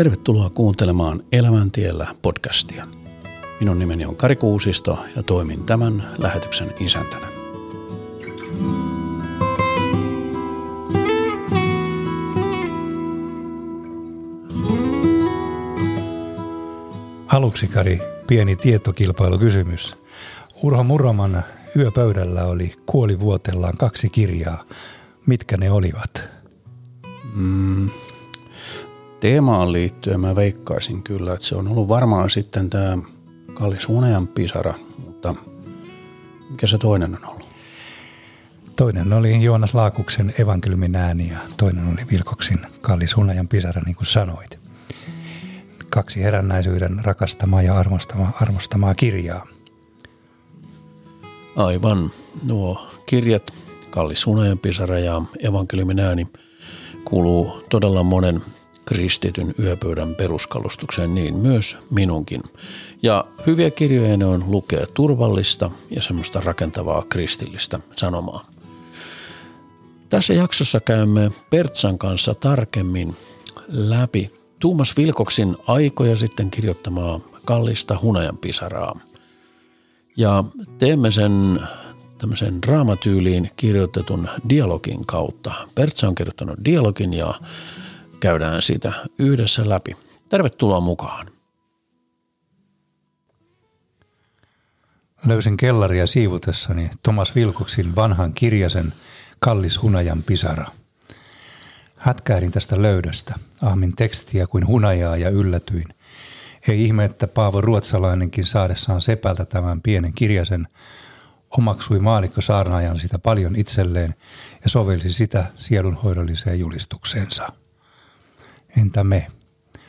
Tervetuloa kuuntelemaan Elämäntiellä podcastia. Minun nimeni on Kari Kuusisto ja toimin tämän lähetyksen isäntänä. Aluksi Kari, pieni tietokilpailukysymys. Urho Murroman yöpöydällä oli kuolivuotellaan kaksi kirjaa. Mitkä ne olivat? Mm, teemaan liittyen mä veikkaisin kyllä, että se on ollut varmaan sitten tämä Kallis Hunejan pisara, mutta mikä se toinen on ollut? Toinen oli Joonas Laakuksen evankeliumin ääni ja toinen oli Vilkoksin Kallis Hunejan pisara, niin kuin sanoit. Kaksi herännäisyyden rakastamaa ja arvostamaa, arvostamaa kirjaa. Aivan. Nuo kirjat, Kallis Hunejan pisara ja evankeliumin ääni, kuuluu todella monen kristityn yöpöydän peruskalustukseen, niin myös minunkin. Ja hyviä kirjoja ne on lukea turvallista ja semmoista rakentavaa kristillistä sanomaa. Tässä jaksossa käymme Pertsan kanssa tarkemmin läpi Tuumas Vilkoksin aikoja sitten kirjoittamaa kallista hunajan pisaraa. Ja teemme sen tämmöisen draamatyyliin kirjoitetun dialogin kautta. Pertsa on kirjoittanut dialogin ja käydään sitä yhdessä läpi. Tervetuloa mukaan. Löysin kellaria siivutessani Thomas Vilkoksin vanhan kirjasen Kallis hunajan pisara. Hätkähdin tästä löydöstä, ahmin tekstiä kuin hunajaa ja yllätyin. Ei ihme, että Paavo Ruotsalainenkin saadessaan sepältä tämän pienen kirjasen omaksui maalikko saarnaajan sitä paljon itselleen ja sovelsi sitä sielunhoidolliseen julistukseensa. Entä me,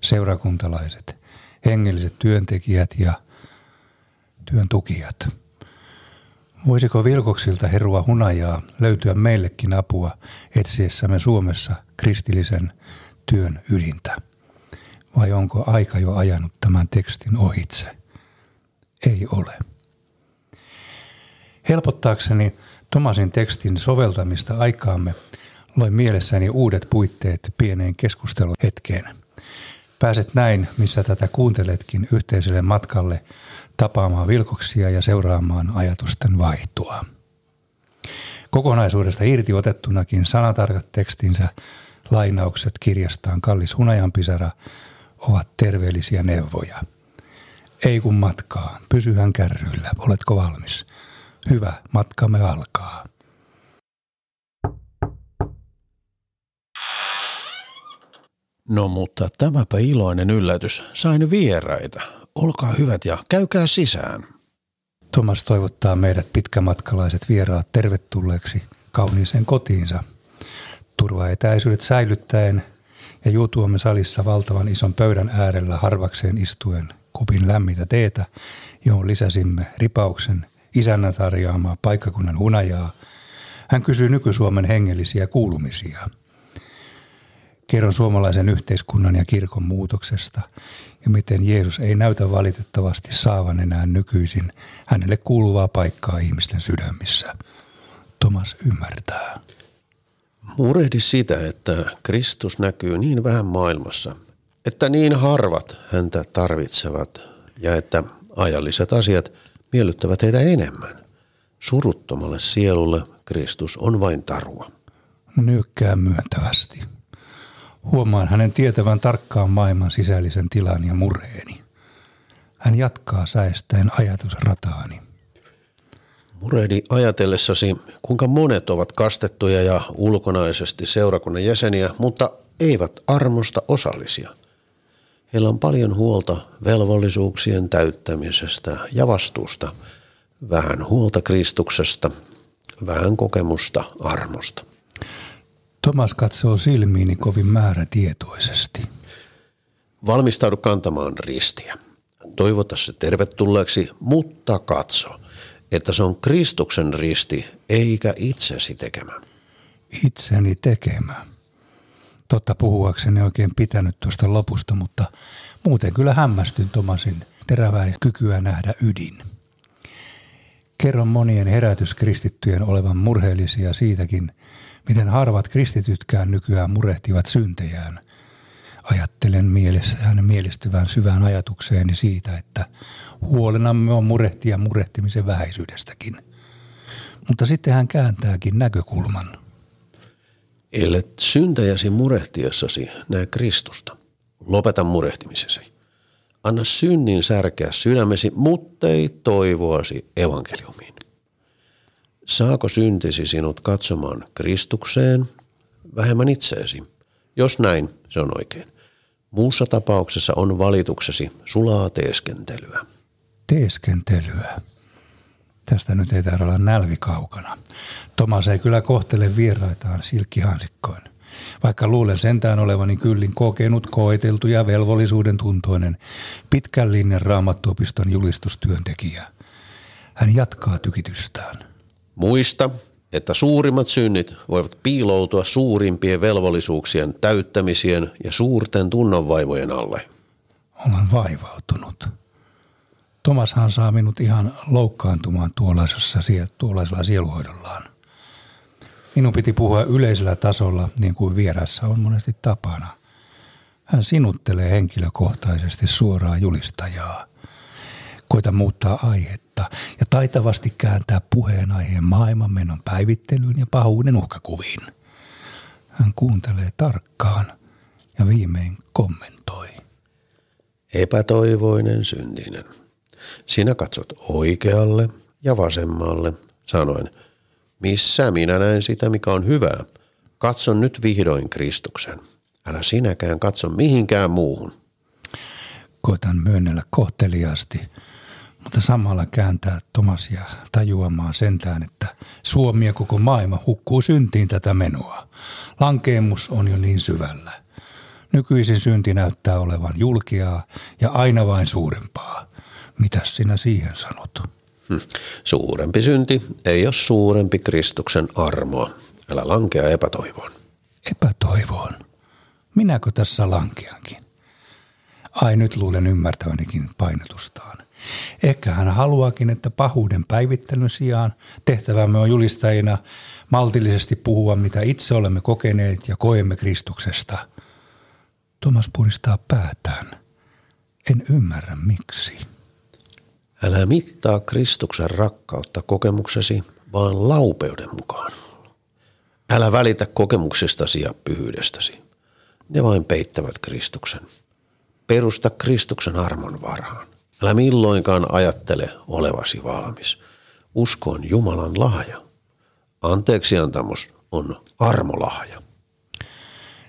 seurakuntalaiset, hengelliset työntekijät ja työn tukijat? Voisiko Vilkoksilta herua hunajaa löytyä meillekin apua etsiessämme Suomessa kristillisen työn ydintä? Vai onko aika jo ajanut tämän tekstin ohitse? Ei ole. Helpottaakseni Tomasin tekstin soveltamista aikaamme loin mielessäni uudet puitteet pieneen keskusteluhetkeen. Pääset näin, missä tätä kuunteletkin yhteiselle matkalle tapaamaan vilkoksia ja seuraamaan ajatusten vaihtoa. Kokonaisuudesta irti otettunakin sanatarkat tekstinsä lainaukset kirjastaan Kallis Hunajanpisara ovat terveellisiä neuvoja. Ei kun matkaa, pysyhän kärryillä, oletko valmis? Hyvä, matkamme alkaa. No mutta tämäpä iloinen yllätys. Sain vieraita. Olkaa hyvät ja käykää sisään. Thomas toivottaa meidät pitkämatkalaiset vieraat tervetulleeksi kauniiseen kotiinsa. Turvaetäisyydet säilyttäen ja juotuamme salissa valtavan ison pöydän äärellä harvakseen istuen kupin lämmitä teetä, johon lisäsimme ripauksen isännän tarjoamaa paikkakunnan hunajaa. Hän kysyy nyky-Suomen hengellisiä kuulumisia – Kerron suomalaisen yhteiskunnan ja kirkon muutoksesta ja miten Jeesus ei näytä valitettavasti saavan enää nykyisin hänelle kuuluvaa paikkaa ihmisten sydämissä. Thomas ymmärtää. Murehdi sitä, että Kristus näkyy niin vähän maailmassa, että niin harvat häntä tarvitsevat ja että ajalliset asiat miellyttävät heitä enemmän. Suruttomalle sielulle Kristus on vain tarua. Nykkää myöntävästi. Huomaan hänen tietävän tarkkaan maailman sisällisen tilan ja murheeni. Hän jatkaa säestäen ajatusrataani. Murehdi ajatellessasi, kuinka monet ovat kastettuja ja ulkonaisesti seurakunnan jäseniä, mutta eivät armosta osallisia. Heillä on paljon huolta velvollisuuksien täyttämisestä ja vastuusta, vähän huolta Kristuksesta, vähän kokemusta armosta. Thomas katsoo silmiini kovin määrätietoisesti. Valmistaudu kantamaan ristiä. Toivota se tervetulleeksi, mutta katso, että se on Kristuksen risti eikä itsesi tekemä. Itseni tekemä. Totta puhuakseni oikein pitänyt tuosta lopusta, mutta muuten kyllä hämmästyn Tomasin terävää kykyä nähdä ydin. Kerron monien herätyskristittyjen olevan murheellisia siitäkin, miten harvat kristitytkään nykyään murehtivat syntejään. Ajattelen mielessä hänen mielistyvän syvään ajatukseeni siitä, että huolenamme on murehtia murehtimisen vähäisyydestäkin. Mutta sitten hän kääntääkin näkökulman. Ellet syntäjäsi murehtiessasi näe Kristusta. Lopeta murehtimisesi. Anna synnin särkeä sydämesi, mutta ei toivoasi evankeliumiin. Saako syntisi sinut katsomaan Kristukseen, vähemmän itseesi? Jos näin, se on oikein. Muussa tapauksessa on valituksesi sulaa teeskentelyä. Teeskentelyä. Tästä nyt ei taida olla nälvi kaukana. Tomas ei kyllä kohtele vieraitaan silkkihansikkoin. Vaikka luulen sentään olevani kyllin kokenut, koeteltu ja velvollisuuden tuntoinen pitkän linjan raamattuopiston julistustyöntekijä. Hän jatkaa tykitystään. Muista, että suurimmat synnit voivat piiloutua suurimpien velvollisuuksien täyttämisien ja suurten tunnonvaivojen alle. Olen vaivautunut. Tomashan saa minut ihan loukkaantumaan tuollaisessa, tuollaisella sieluhoidollaan. Minun piti puhua yleisellä tasolla, niin kuin vierassa on monesti tapana. Hän sinuttelee henkilökohtaisesti suoraa julistajaa. Koita muuttaa aihetta ja taitavasti kääntää puheenaiheen maailmanmenon päivittelyyn ja pahuuden uhkakuviin. Hän kuuntelee tarkkaan ja viimein kommentoi. Epätoivoinen syntinen. Sinä katsot oikealle ja vasemmalle, sanoen, missä minä näen sitä, mikä on hyvää. Katson nyt vihdoin Kristuksen. Älä sinäkään katso mihinkään muuhun. Koitan myönnellä kohteliaasti, mutta samalla kääntää Tomasia tajuamaan sentään, että Suomi ja koko maailma hukkuu syntiin tätä menoa. Lankeemus on jo niin syvällä. Nykyisin synti näyttää olevan julkiaa ja aina vain suurempaa. Mitäs sinä siihen sanot? Hm. Suurempi synti ei ole suurempi Kristuksen armoa. Älä lankea epätoivoon. Epätoivoon? Minäkö tässä lankeankin? Ai nyt luulen ymmärtävänikin painotustaan. Ehkä hän haluaakin, että pahuuden päivittelyn sijaan tehtävämme on julistajina maltillisesti puhua, mitä itse olemme kokeneet ja koemme Kristuksesta. Thomas puristaa päätään. En ymmärrä miksi. Älä mittaa Kristuksen rakkautta kokemuksesi, vaan laupeuden mukaan. Älä välitä kokemuksistasi ja pyhyydestäsi. Ne vain peittävät Kristuksen. Perusta Kristuksen armon varaan. Älä milloinkaan ajattele olevasi valmis. Usko on Jumalan lahja. Anteeksiantamus on armolahja.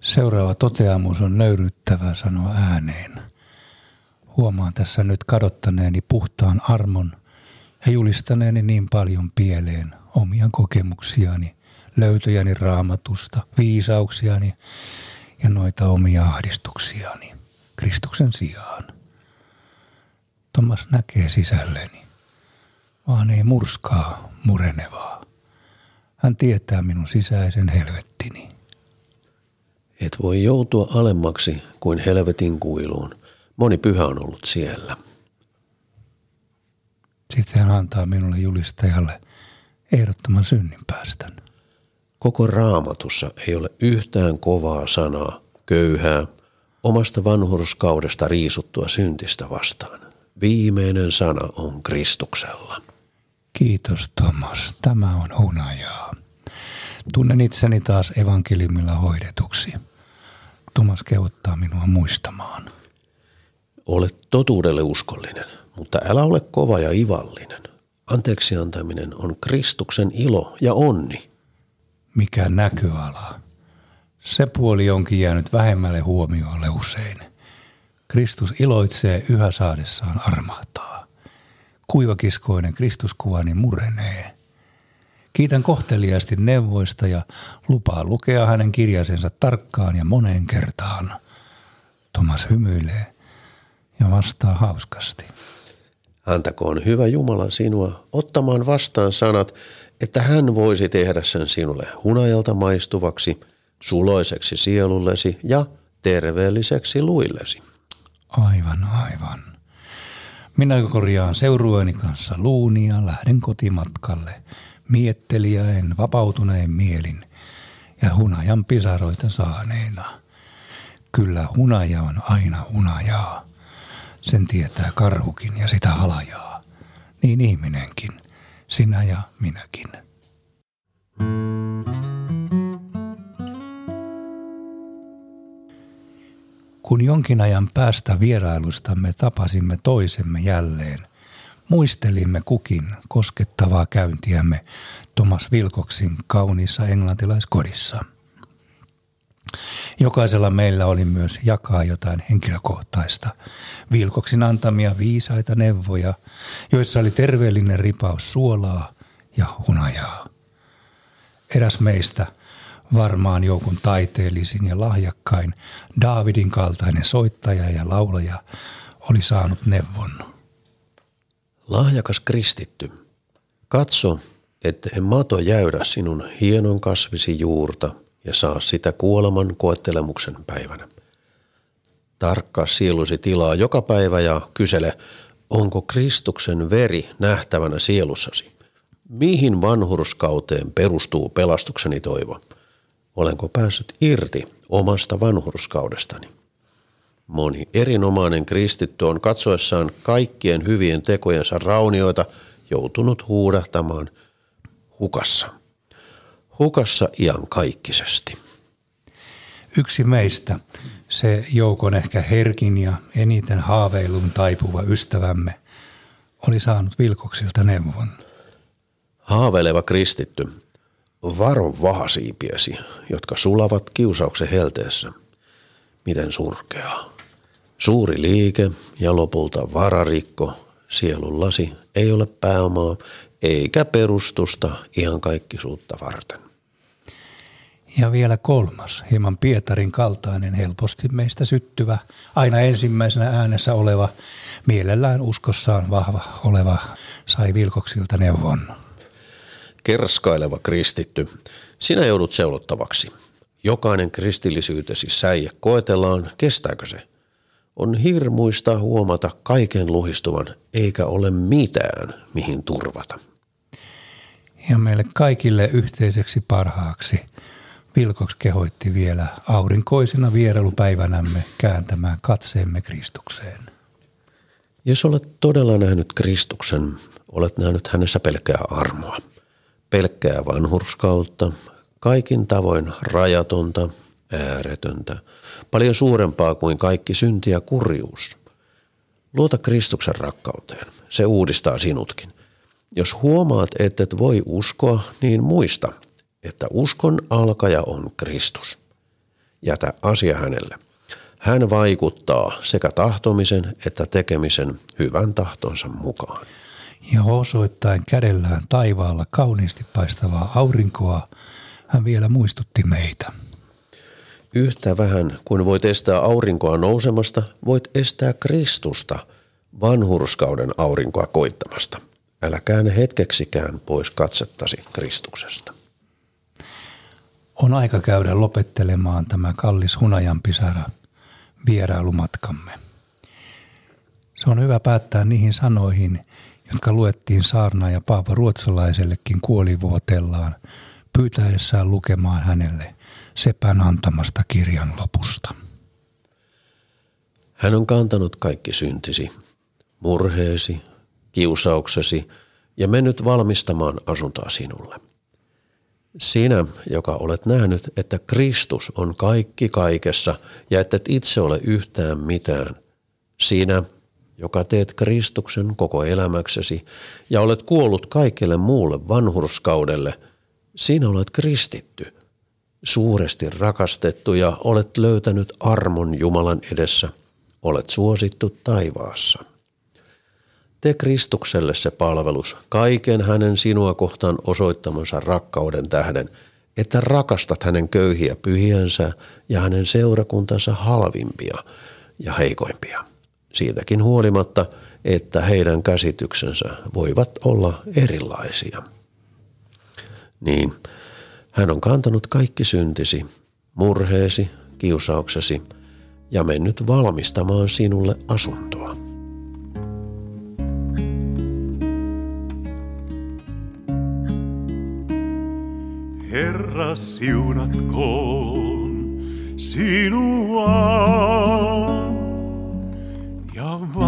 Seuraava toteamus on nöyryttävää sanoa ääneen – huomaan tässä nyt kadottaneeni puhtaan armon ja julistaneeni niin paljon pieleen omia kokemuksiani, löytöjäni raamatusta, viisauksiani ja noita omia ahdistuksiani Kristuksen sijaan. Thomas näkee sisälleni, vaan ei murskaa murenevaa. Hän tietää minun sisäisen helvettini. Et voi joutua alemmaksi kuin helvetin kuiluun – Moni pyhä on ollut siellä. Sitten hän antaa minulle julistajalle ehdottoman synninpäästön. Koko raamatussa ei ole yhtään kovaa sanaa, köyhää, omasta vanhurskaudesta riisuttua syntistä vastaan. Viimeinen sana on Kristuksella. Kiitos Thomas, tämä on hunajaa. Tunnen itseni taas evankeliumilla hoidetuksi. Thomas kehottaa minua muistamaan – Ole totuudelle uskollinen, mutta älä ole kova ja ivallinen. Anteeksi antaminen on Kristuksen ilo ja onni. Mikä näköala? Se puoli onkin jäänyt vähemmälle huomiolle usein. Kristus iloitsee yhä saadessaan armahtaa. Kuivakiskoinen Kristuskuvani murenee. Kiitän kohteliaasti neuvoista ja lupaa lukea hänen kirjasensa tarkkaan ja moneen kertaan. Thomas hymyilee – ja vastaa hauskasti. Antakoon hyvä Jumala sinua ottamaan vastaan sanat, että hän voisi tehdä sen sinulle hunajalta maistuvaksi, suloiseksi sielullesi ja terveelliseksi luillesi. Aivan, aivan. Minä korjaan seurueeni kanssa luunia, lähden kotimatkalle, miettelijäen, vapautuneen mielin ja hunajan pisaroita saaneena – Kyllä hunaja on aina hunajaa. Sen tietää karhukin ja sitä halajaa. Niin ihminenkin, sinä ja minäkin. Kun jonkin ajan päästä vierailustamme tapasimme toisemme jälleen, muistelimme kukin koskettavaa käyntiämme Thomas Wilcoxin kauniissa englantilaiskodissa. Jokaisella meillä oli myös jakaa jotain henkilökohtaista, Vilkoksin antamia viisaita neuvoja, joissa oli terveellinen ripaus suolaa ja hunajaa. Eräs meistä, varmaan joukun taiteellisin ja lahjakkain, Daavidin kaltainen soittaja ja laulaja, oli saanut neuvon. Lahjakas kristitty, katso, että en mato jäydä sinun hienon kasvisi juurta ja saa sitä kuoleman koettelemuksen päivänä. Tarkkaa sielusi tilaa joka päivä ja kysele, onko Kristuksen veri nähtävänä sielussasi? Mihin vanhurskauteen perustuu pelastukseni toivo? Olenko päässyt irti omasta vanhurskaudestani? Moni erinomainen kristitty on katsoessaan kaikkien hyvien tekojensa raunioita joutunut huudahtamaan hukassa. Hukassa iankaikkisesti. Yksi meistä, se joukon ehkä herkin ja eniten haaveilun taipuva ystävämme, oli saanut Vilkoksilta neuvon. Haaveileva kristitty, varo vahasiipiesi, jotka sulavat kiusauksen helteessä. Miten surkeaa. Suuri liike ja lopulta vararikko sielullasi ei ole pääomaa eikä perustusta ihan kaikkisuutta varten. Ja vielä kolmas, hieman Pietarin kaltainen, helposti meistä syttyvä, aina ensimmäisenä äänessä oleva, mielellään uskossaan vahva oleva, sai Vilkoksilta neuvon. Kerskaileva kristitty, sinä joudut seulottavaksi. Jokainen kristillisyytesi säie koetellaan, kestääkö se? On hirmuista huomata kaiken luhistuvan, eikä ole mitään, mihin turvata. Ja meille kaikille yhteiseksi parhaaksi Vilkoks kehoitti vielä aurinkoisena vierailupäivänämme kääntämään katseemme Kristukseen. Jos olet todella nähnyt Kristuksen, olet nähnyt hänessä pelkkää armoa, pelkkää vanhurskautta, kaikin tavoin rajatonta, ääretöntä, paljon suurempaa kuin kaikki synti ja kurjuus. Luota Kristuksen rakkauteen, se uudistaa sinutkin. Jos huomaat, että et voi uskoa, niin muista, että uskon alkaja on Kristus. Jätä asia hänelle. Hän vaikuttaa sekä tahtomisen että tekemisen hyvän tahtonsa mukaan. Ja osoittain kädellään taivaalla kauniisti paistavaa aurinkoa, hän vielä muistutti meitä. Yhtä vähän kuin voit estää aurinkoa nousemasta, voit estää Kristusta vanhurskauden aurinkoa koittamasta. Älä käänne hetkeksikään pois katsettasi Kristuksesta. On aika käydä lopettelemaan tämä kallis hunajan pisara vierailumatkamme. Se on hyvä päättää niihin sanoihin, jotka luettiin saarna ja Paapa ruotsalaisellekin kuolivuotellaan pyytäessään lukemaan hänelle sepän antamasta kirjan lopusta. Hän on kantanut kaikki syntisi, murheesi, kiusauksesi ja mennyt valmistamaan asuntoa sinulle. Sinä, joka olet nähnyt, että Kristus on kaikki kaikessa ja että et itse ole yhtään mitään. Sinä, joka teet Kristuksen koko elämäksesi ja olet kuollut kaikille muulle vanhurskaudelle, sinä olet kristitty, suuresti rakastettu ja olet löytänyt armon Jumalan edessä, olet suosittu taivaassa. Tee Kristukselle se palvelus kaiken hänen sinua kohtaan osoittamansa rakkauden tähden, että rakastat hänen köyhiä pyhiänsä ja hänen seurakuntansa halvimpia ja heikoimpia. Siitäkin huolimatta, että heidän käsityksensä voivat olla erilaisia. Niin, hän on kantanut kaikki syntisi, murheesi, kiusauksesi ja mennyt valmistamaan sinulle asuntoa. Herra siunatkoon sinua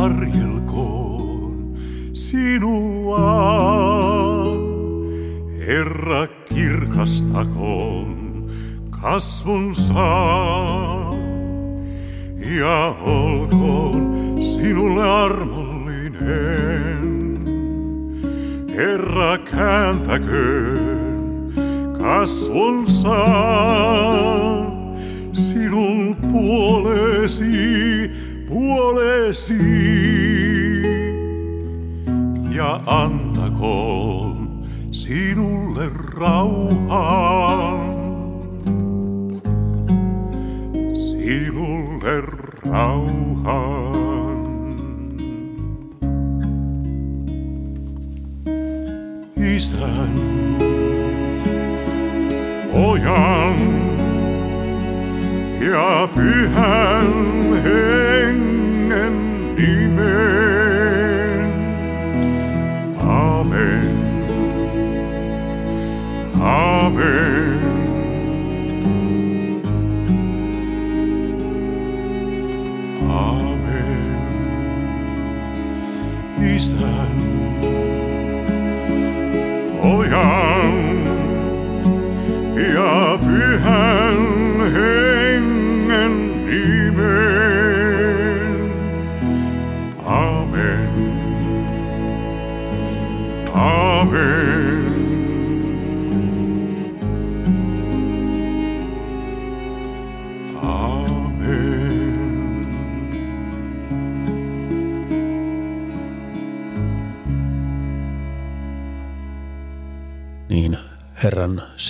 varjelkoon sinua. Herra kirkastakoon kasvunsa ja olkoon sinulle armollinen. Herra kääntäköön kasvunsa sinun puolesi, puolesi. Ja antakoon sinulle rauhan. Sinulle rauhan. Isän, pojan ja pyhän hengen dime.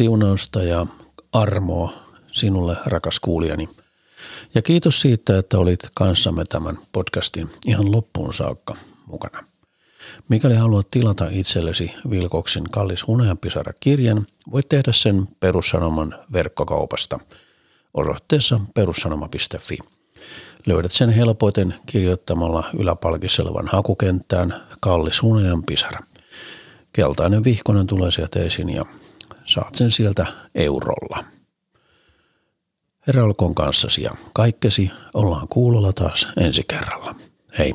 Siunausta ja armoa sinulle, rakas kuulijani. Ja kiitos siitä, että olit kanssamme tämän podcastin ihan loppuun saakka mukana. Mikäli haluat tilata itsellesi Vilkoksin kallis hunajanpisara kirjan, voit tehdä sen Perussanoman verkkokaupasta osoitteessa perussanoma.fi. Löydät sen helpoiten kirjoittamalla yläpalkissa olevan hakukenttään kallis hunajan pisara. Keltainen vihkonen tulee sieltä esiin ja saat sen sieltä eurolla. Herra olkoon kanssasi ja kaikkesi ollaan kuulolla taas ensi kerralla. Hei!